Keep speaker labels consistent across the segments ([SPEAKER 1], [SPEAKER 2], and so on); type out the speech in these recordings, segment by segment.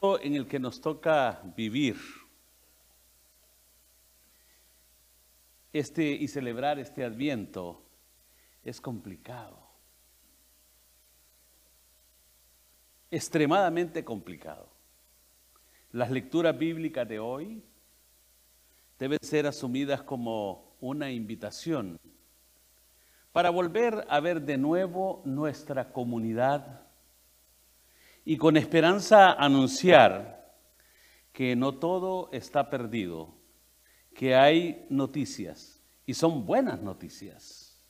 [SPEAKER 1] En el que nos toca vivir este y celebrar este Adviento es complicado. Extremadamente complicado. Las lecturas bíblicas de hoy deben ser asumidas como una invitación para volver a ver de nuevo nuestra comunidad y con esperanza anunciar que no todo está perdido, que hay noticias, y son buenas noticias,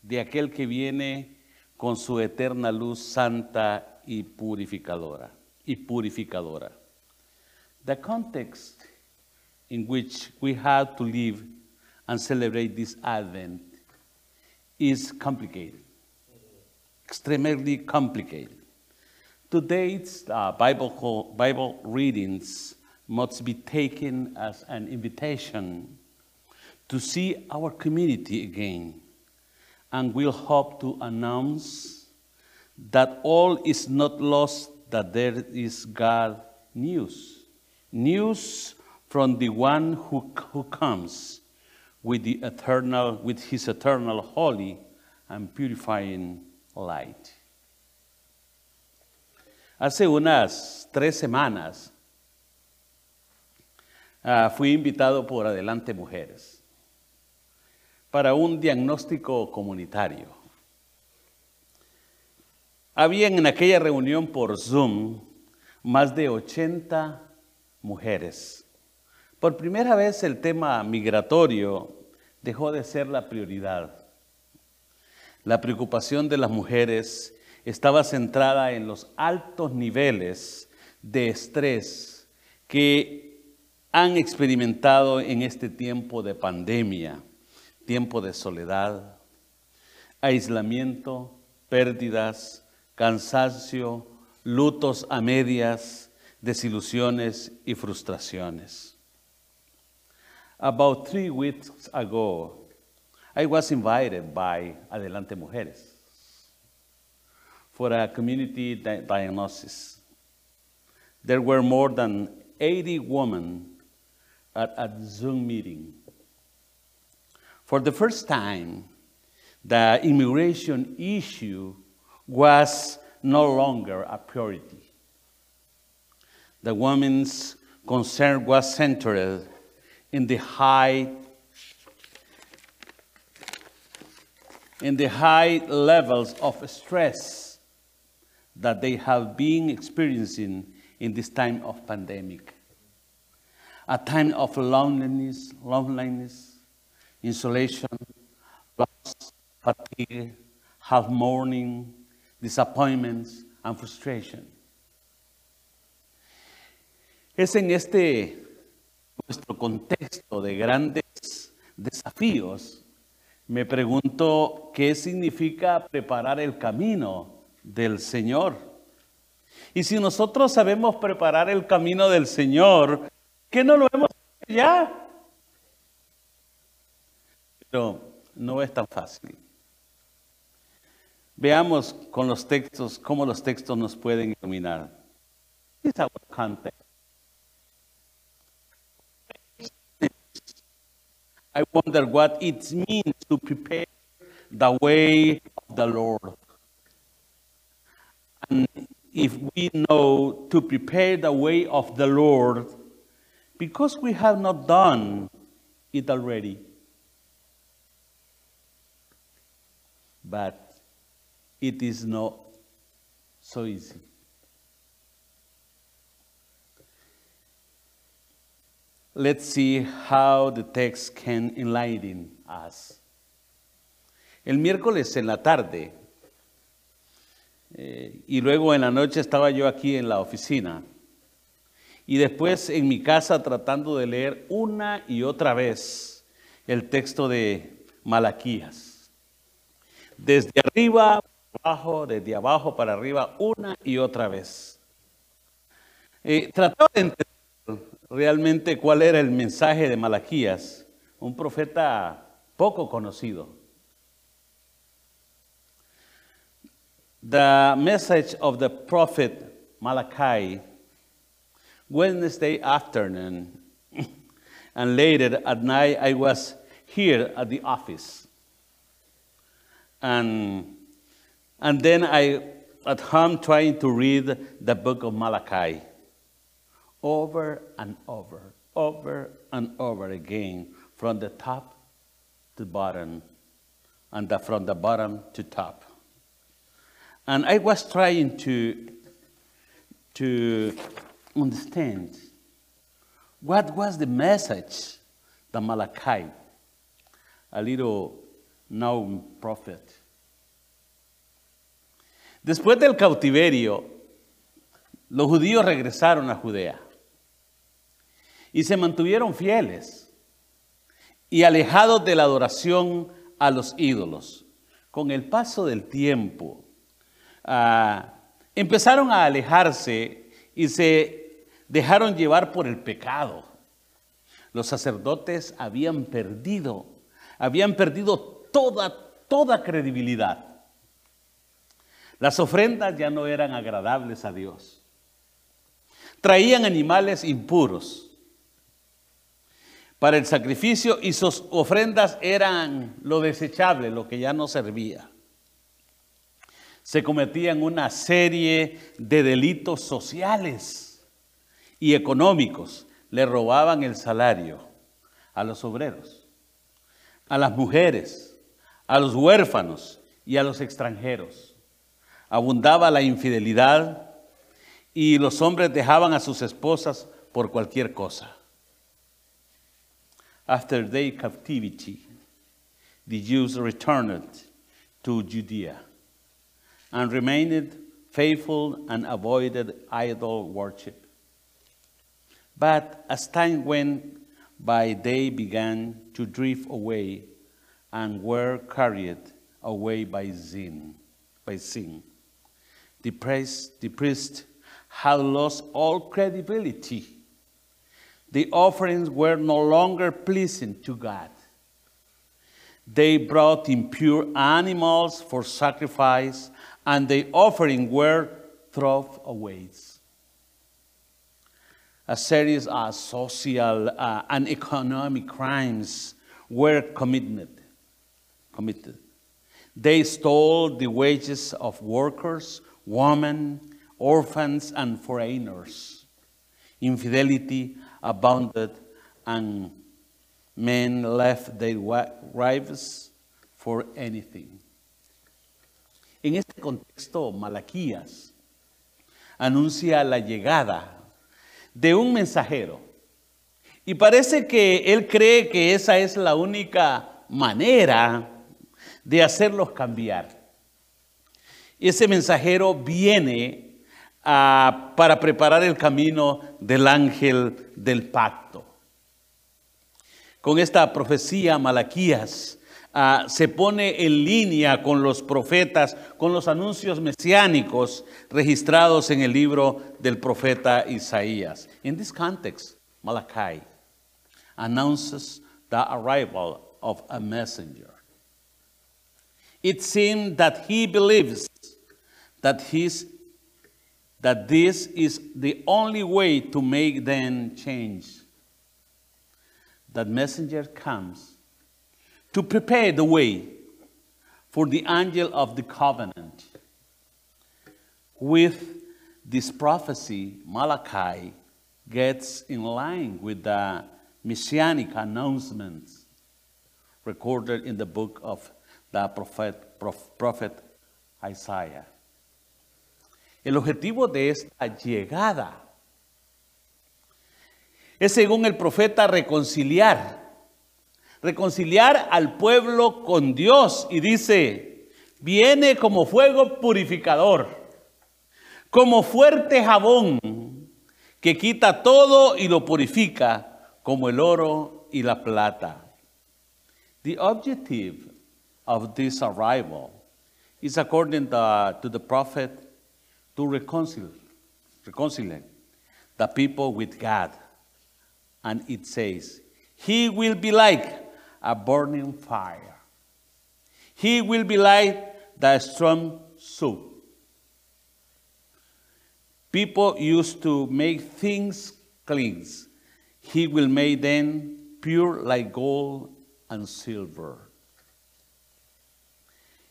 [SPEAKER 1] de aquel que viene con su eterna luz santa y purificadora, y purificadora. The context in which we have to live and celebrate this Advent is complicated, extremely complicated. Today's uh, Bible, Bible readings must be taken as an invitation to see our community again, and we'll hope to announce that all is not lost, that there is God news. News from the one who, who comes with the eternal, with his eternal holy and purifying light. Hace unas tres semanas uh, fui invitado por Adelante Mujeres para un diagnóstico comunitario. Habían en aquella reunión por Zoom más de 80 mujeres. Por primera vez el tema migratorio dejó de ser la prioridad. La preocupación de las mujeres estaba centrada en los altos niveles de estrés que han experimentado en este tiempo de pandemia, tiempo de soledad, aislamiento, pérdidas, cansancio, lutos a medias, desilusiones y frustraciones. About three weeks ago, I was invited by Adelante Mujeres for a community di diagnosis. There were more than 80 women at a Zoom meeting. For the first time, the immigration issue was no longer a priority. The women's concern was centered in the high in the high levels of stress that they have been experiencing in this time of pandemic. A time of loneliness, loneliness, isolation, loss, fatigue, half mourning, disappointments, and frustration. Es en este nuestro contexto de grandes desafíos, me pregunto qué significa preparar el camino del Señor. Y si nosotros sabemos preparar el camino del Señor, ¿qué no lo hemos hecho ya? Pero no es tan fácil. Veamos con los textos cómo los textos nos pueden iluminar. I wonder what it means to prepare the way of the Lord. And if we know to prepare the way of the Lord, because we have not done it already. But it is not so easy. Let's see how the text can enlighten us. El miércoles en la tarde eh, y luego en la noche estaba yo aquí en la oficina y después en mi casa tratando de leer una y otra vez el texto de Malaquías. Desde arriba para abajo, desde abajo para arriba, una y otra vez. Eh, trataba de entender realmente cuál era el mensaje de Malaquías, un profeta poco conocido. The message of the prophet Malachi, Wednesday afternoon, and later at night, I was here at the office. And, and then I, at home, trying to read the book of Malachi over and over, over and over again, from the top to bottom, and the, from the bottom to top. And I was trying to, to understand what was the message that Malachi, a little known prophet. Después del cautiverio, los judíos regresaron a Judea y se mantuvieron fieles y alejados de la adoración a los ídolos. Con el paso del tiempo, empezaron a alejarse y se dejaron llevar por el pecado. Los sacerdotes habían perdido, habían perdido toda, toda credibilidad. Las ofrendas ya no eran agradables a Dios. Traían animales impuros para el sacrificio y sus ofrendas eran lo desechable, lo que ya no servía. Se cometían una serie de delitos sociales y económicos. Le robaban el salario a los obreros, a las mujeres, a los huérfanos y a los extranjeros. Abundaba la infidelidad y los hombres dejaban a sus esposas por cualquier cosa. After their captivity, the Jews returned to Judea and remained faithful and avoided idol worship. But as time went by, they began to drift away and were carried away by sin. By sin. The priest, the priest had lost all credibility the offerings were no longer pleasing to God. They brought impure animals for sacrifice, and the offering were thrown away. A series of social uh, and economic crimes were committed. committed. They stole the wages of workers, women, orphans, and foreigners. Infidelity abounded, and men left their wives for anything. En este contexto, Malaquías anuncia la llegada de un mensajero. Y parece que él cree que esa es la única manera de hacerlos cambiar. Y ese mensajero viene para preparar el camino del ángel del pacto. Con esta profecía, Malaquías ah, se pone en línea con los profetas, con los anuncios mesiánicos registrados en el libro del profeta Isaías. In this context, Malachi announces the arrival of a messenger. It seems that he believes that his that this is the only way to make them change. That messenger comes to prepare the way for the angel of the covenant. With this prophecy, Malachi gets in line with the messianic announcements recorded in the book of the prophet, prophet Isaiah. El objetivo de esta llegada es según el profeta reconciliar. Reconciliar al pueblo con Dios. Y dice, viene como fuego purificador, como fuerte jabón que quita todo y lo purifica, como el oro y la plata. The objective of this arrival is according to, the prophet to reconcile, reconcile the people with God. And it says, He will be like a burning fire. He will be like the strong soup. People used to make things clean. He will make them pure like gold and silver.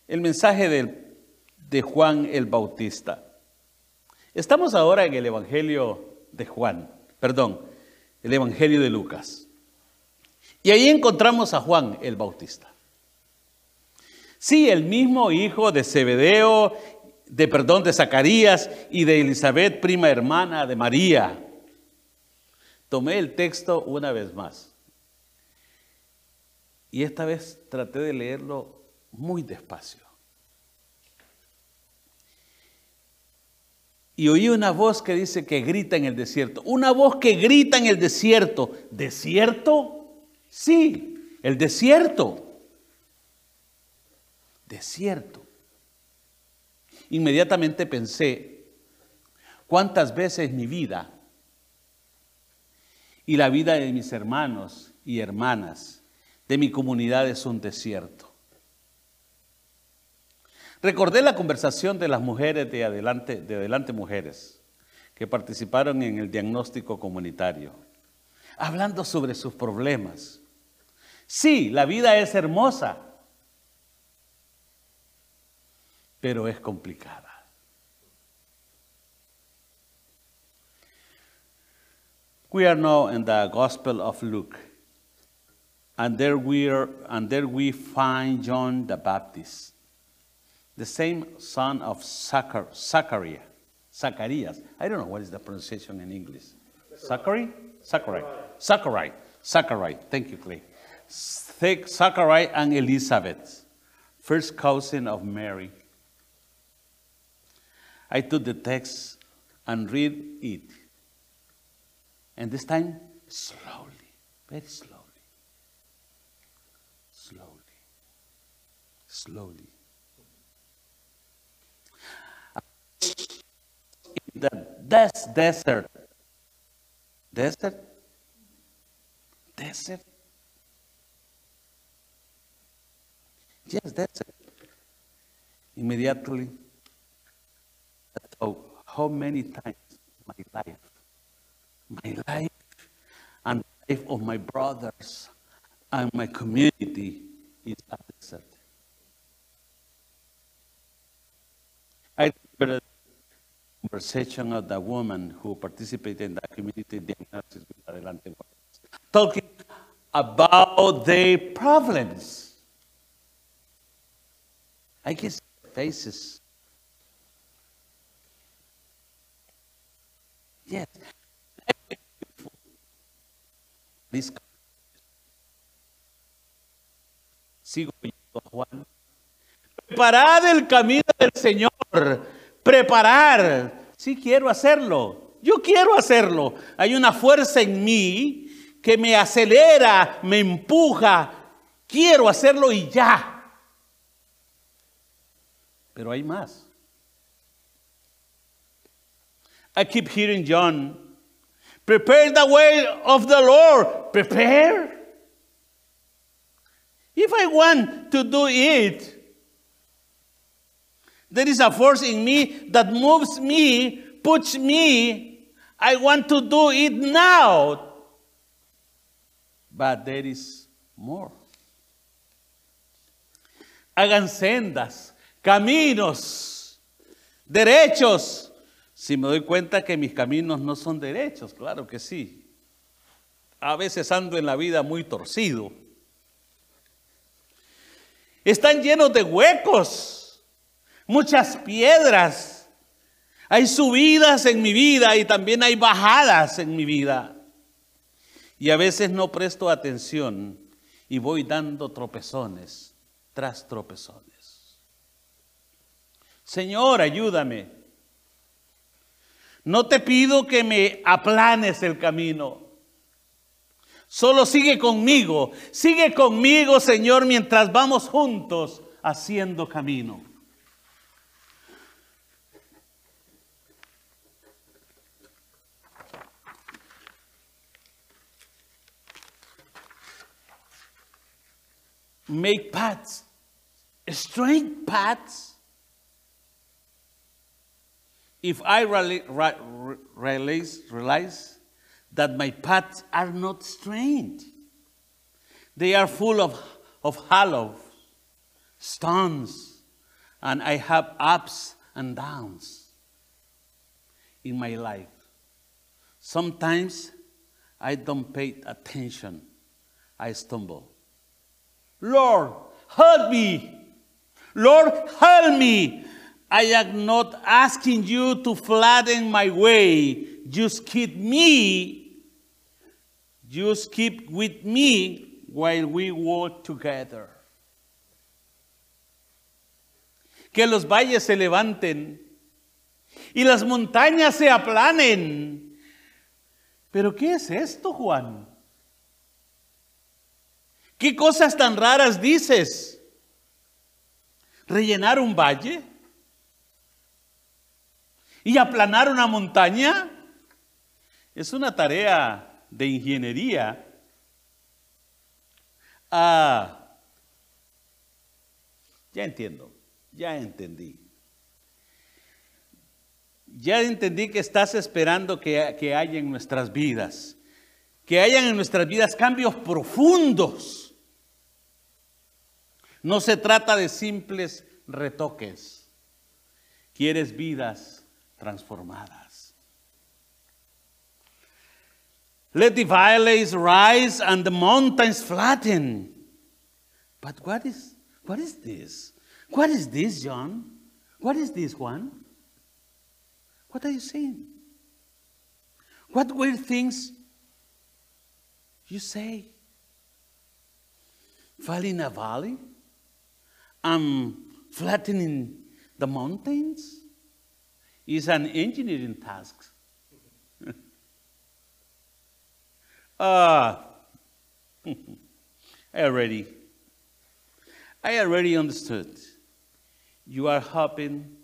[SPEAKER 1] El mensaje de, de Juan el Bautista. Estamos ahora en el Evangelio de Juan, perdón, el Evangelio de Lucas. Y ahí encontramos a Juan el Bautista. Sí, el mismo hijo de Zebedeo, de perdón, de Zacarías y de Elizabeth, prima hermana de María. Tomé el texto una vez más. Y esta vez traté de leerlo muy despacio. Y oí una voz que dice que grita en el desierto. Una voz que grita en el desierto. ¿Desierto? Sí, el desierto. Desierto. Inmediatamente pensé, ¿cuántas veces mi vida y la vida de mis hermanos y hermanas de mi comunidad es un desierto? Recordé la conversación de las mujeres de Adelante, de Adelante Mujeres que participaron en el diagnóstico comunitario, hablando sobre sus problemas. Sí, la vida es hermosa, pero es complicada. We are now in the Gospel of Luke, and there we, are, and there we find John the Baptist the same son of Zachar, Zachariah. Zacharias. I don't know what is the pronunciation in English. Zachary? Zachary. Zachary. Zachary. Thank you, Clay. Zachary and Elizabeth, first cousin of Mary. I took the text and read it. And this time, slowly, very slowly. Slowly. Slowly. In the des- desert. Desert? Desert? Yes, that's it. Immediately, I thought, how many times my life, my life, and the life of my brothers and my community is a desert. I remember conversation of the woman who participated in the community diagnosis with Adelante talking about their problems. Can see faces. Yes. This Sigo Juan. Preparad el camino del Señor preparar. Sí quiero hacerlo. Yo quiero hacerlo. Hay una fuerza en mí que me acelera, me empuja. Quiero hacerlo y ya. Pero hay más. I keep hearing John, prepare the way of the Lord. Prepare. If I want to do it, there is a force in me that moves me, puts me. I want to do it now. But there is more. Hagan sendas, caminos, derechos. Si me doy cuenta que mis caminos no son derechos, claro que sí. A veces ando en la vida muy torcido. Están llenos de huecos, muchas piedras. Hay subidas en mi vida y también hay bajadas en mi vida. Y a veces no presto atención y voy dando tropezones tras tropezones. Señor, ayúdame. No te pido que me aplanes el camino. Solo sigue conmigo, sigue conmigo, Señor, mientras vamos juntos haciendo camino. Make paths, straight paths. If I reali- re- realize, realize that my paths are not straight, they are full of, of hollows, stones, and I have ups and downs in my life. Sometimes I don't pay attention, I stumble. Lord, help me. Lord, help me. I am not asking you to flatten my way. Just keep me. Just keep with me while we walk together. Que los valles se levanten y las montañas se aplanen. Pero ¿qué es esto, Juan? ¿Qué cosas tan raras dices? ¿Rellenar un valle? ¿Y aplanar una montaña? Es una tarea de ingeniería. Ah, ya entiendo, ya entendí. Ya entendí que estás esperando que, que haya en nuestras vidas, que hayan en nuestras vidas cambios profundos. No se trata de simples retoques. Quieres vidas transformadas. Let the valleys rise and the mountains flatten. But what is what is this? What is this, John? What is this one? What are you saying? What weird things you say? Fall in a valley? I'm flattening the mountains? Is an engineering task. Ah, I already, I already understood. You are hoping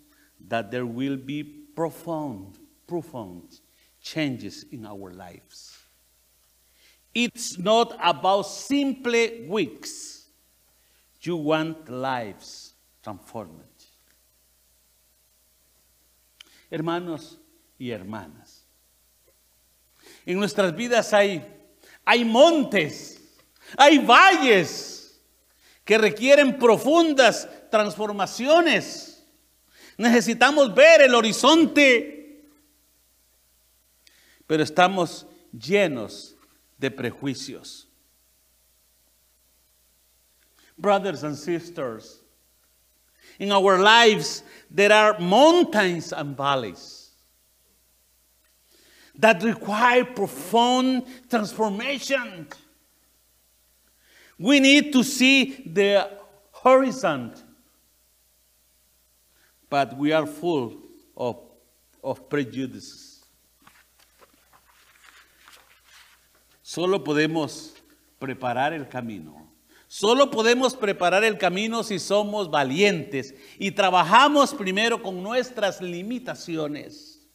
[SPEAKER 1] that there will be profound, profound changes in our lives. It's not about simple weeks. You want lives transformed. Hermanos y hermanas, en nuestras vidas hay, hay montes, hay valles que requieren profundas transformaciones. Necesitamos ver el horizonte, pero estamos llenos de prejuicios. Brothers and sisters, in our lives there are mountains and valleys that require profound transformation. We need to see the horizon, but we are full of, of prejudices. Solo podemos preparar el camino. Solo podemos preparar el camino si somos valientes y trabajamos primero con nuestras limitaciones.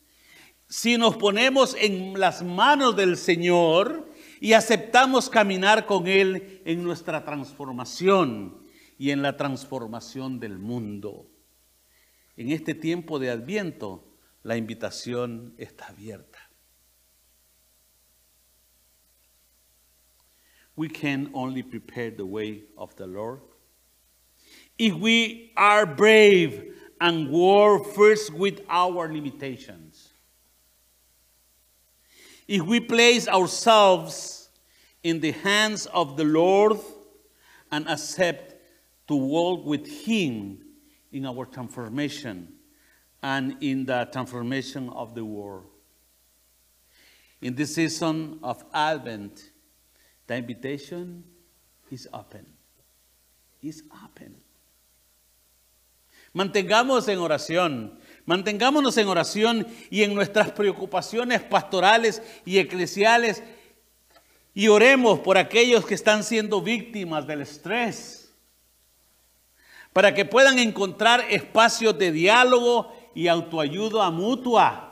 [SPEAKER 1] Si nos ponemos en las manos del Señor y aceptamos caminar con Él en nuestra transformación y en la transformación del mundo. En este tiempo de Adviento, la invitación está abierta. We can only prepare the way of the Lord if we are brave and war first with our limitations. If we place ourselves in the hands of the Lord and accept to walk with Him in our transformation and in the transformation of the world. In this season of Advent, The invitation is open. Is open. Mantengamos en oración, mantengámonos en oración y en nuestras preocupaciones pastorales y eclesiales y oremos por aquellos que están siendo víctimas del estrés, para que puedan encontrar espacios de diálogo y autoayuda mutua.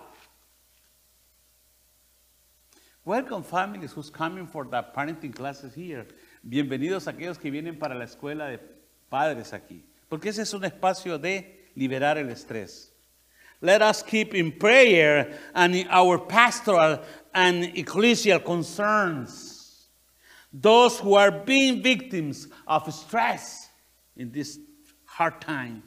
[SPEAKER 1] Welcome families who's coming for the parenting classes here. Bienvenidos a aquellos que vienen para la escuela de padres aquí, porque ese es un espacio de liberar el estrés. Let us keep in prayer and in our pastoral and ecclesial concerns. Those who are being victims of stress in this hard time.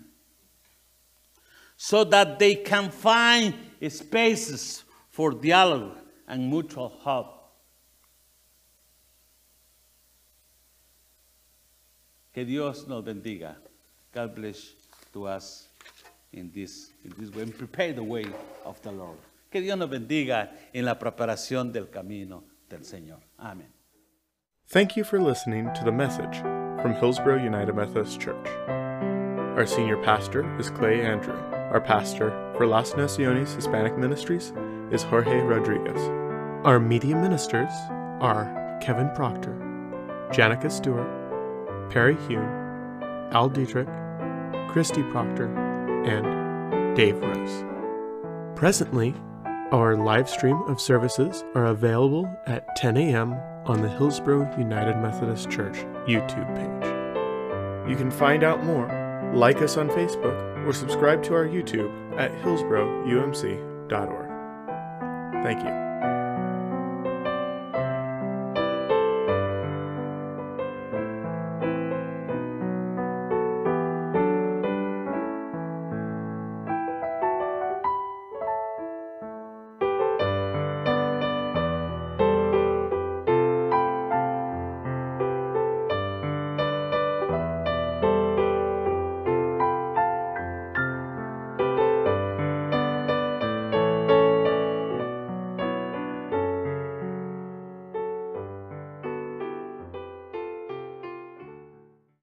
[SPEAKER 1] So that they can find spaces for dialogue and mutual help. Que Dios nos bendiga. God bless to us in this, in this way and prepare the way of the Lord. Que Dios nos bendiga en la preparación del camino del Señor. Amén.
[SPEAKER 2] Thank you for listening to the message from Hillsborough United Methodist Church. Our senior pastor is Clay Andrew. Our pastor for Las Naciones Hispanic Ministries is Jorge Rodriguez. Our media ministers are Kevin Proctor, Janica Stewart, Perry Hune, Al Dietrich, Christy Proctor, and Dave Rose. Presently, our live stream of services are available at 10 a.m. on the Hillsborough United Methodist Church YouTube page. You can find out more, like us on Facebook, or subscribe to our YouTube at hillsboroughumc.org. Thank you.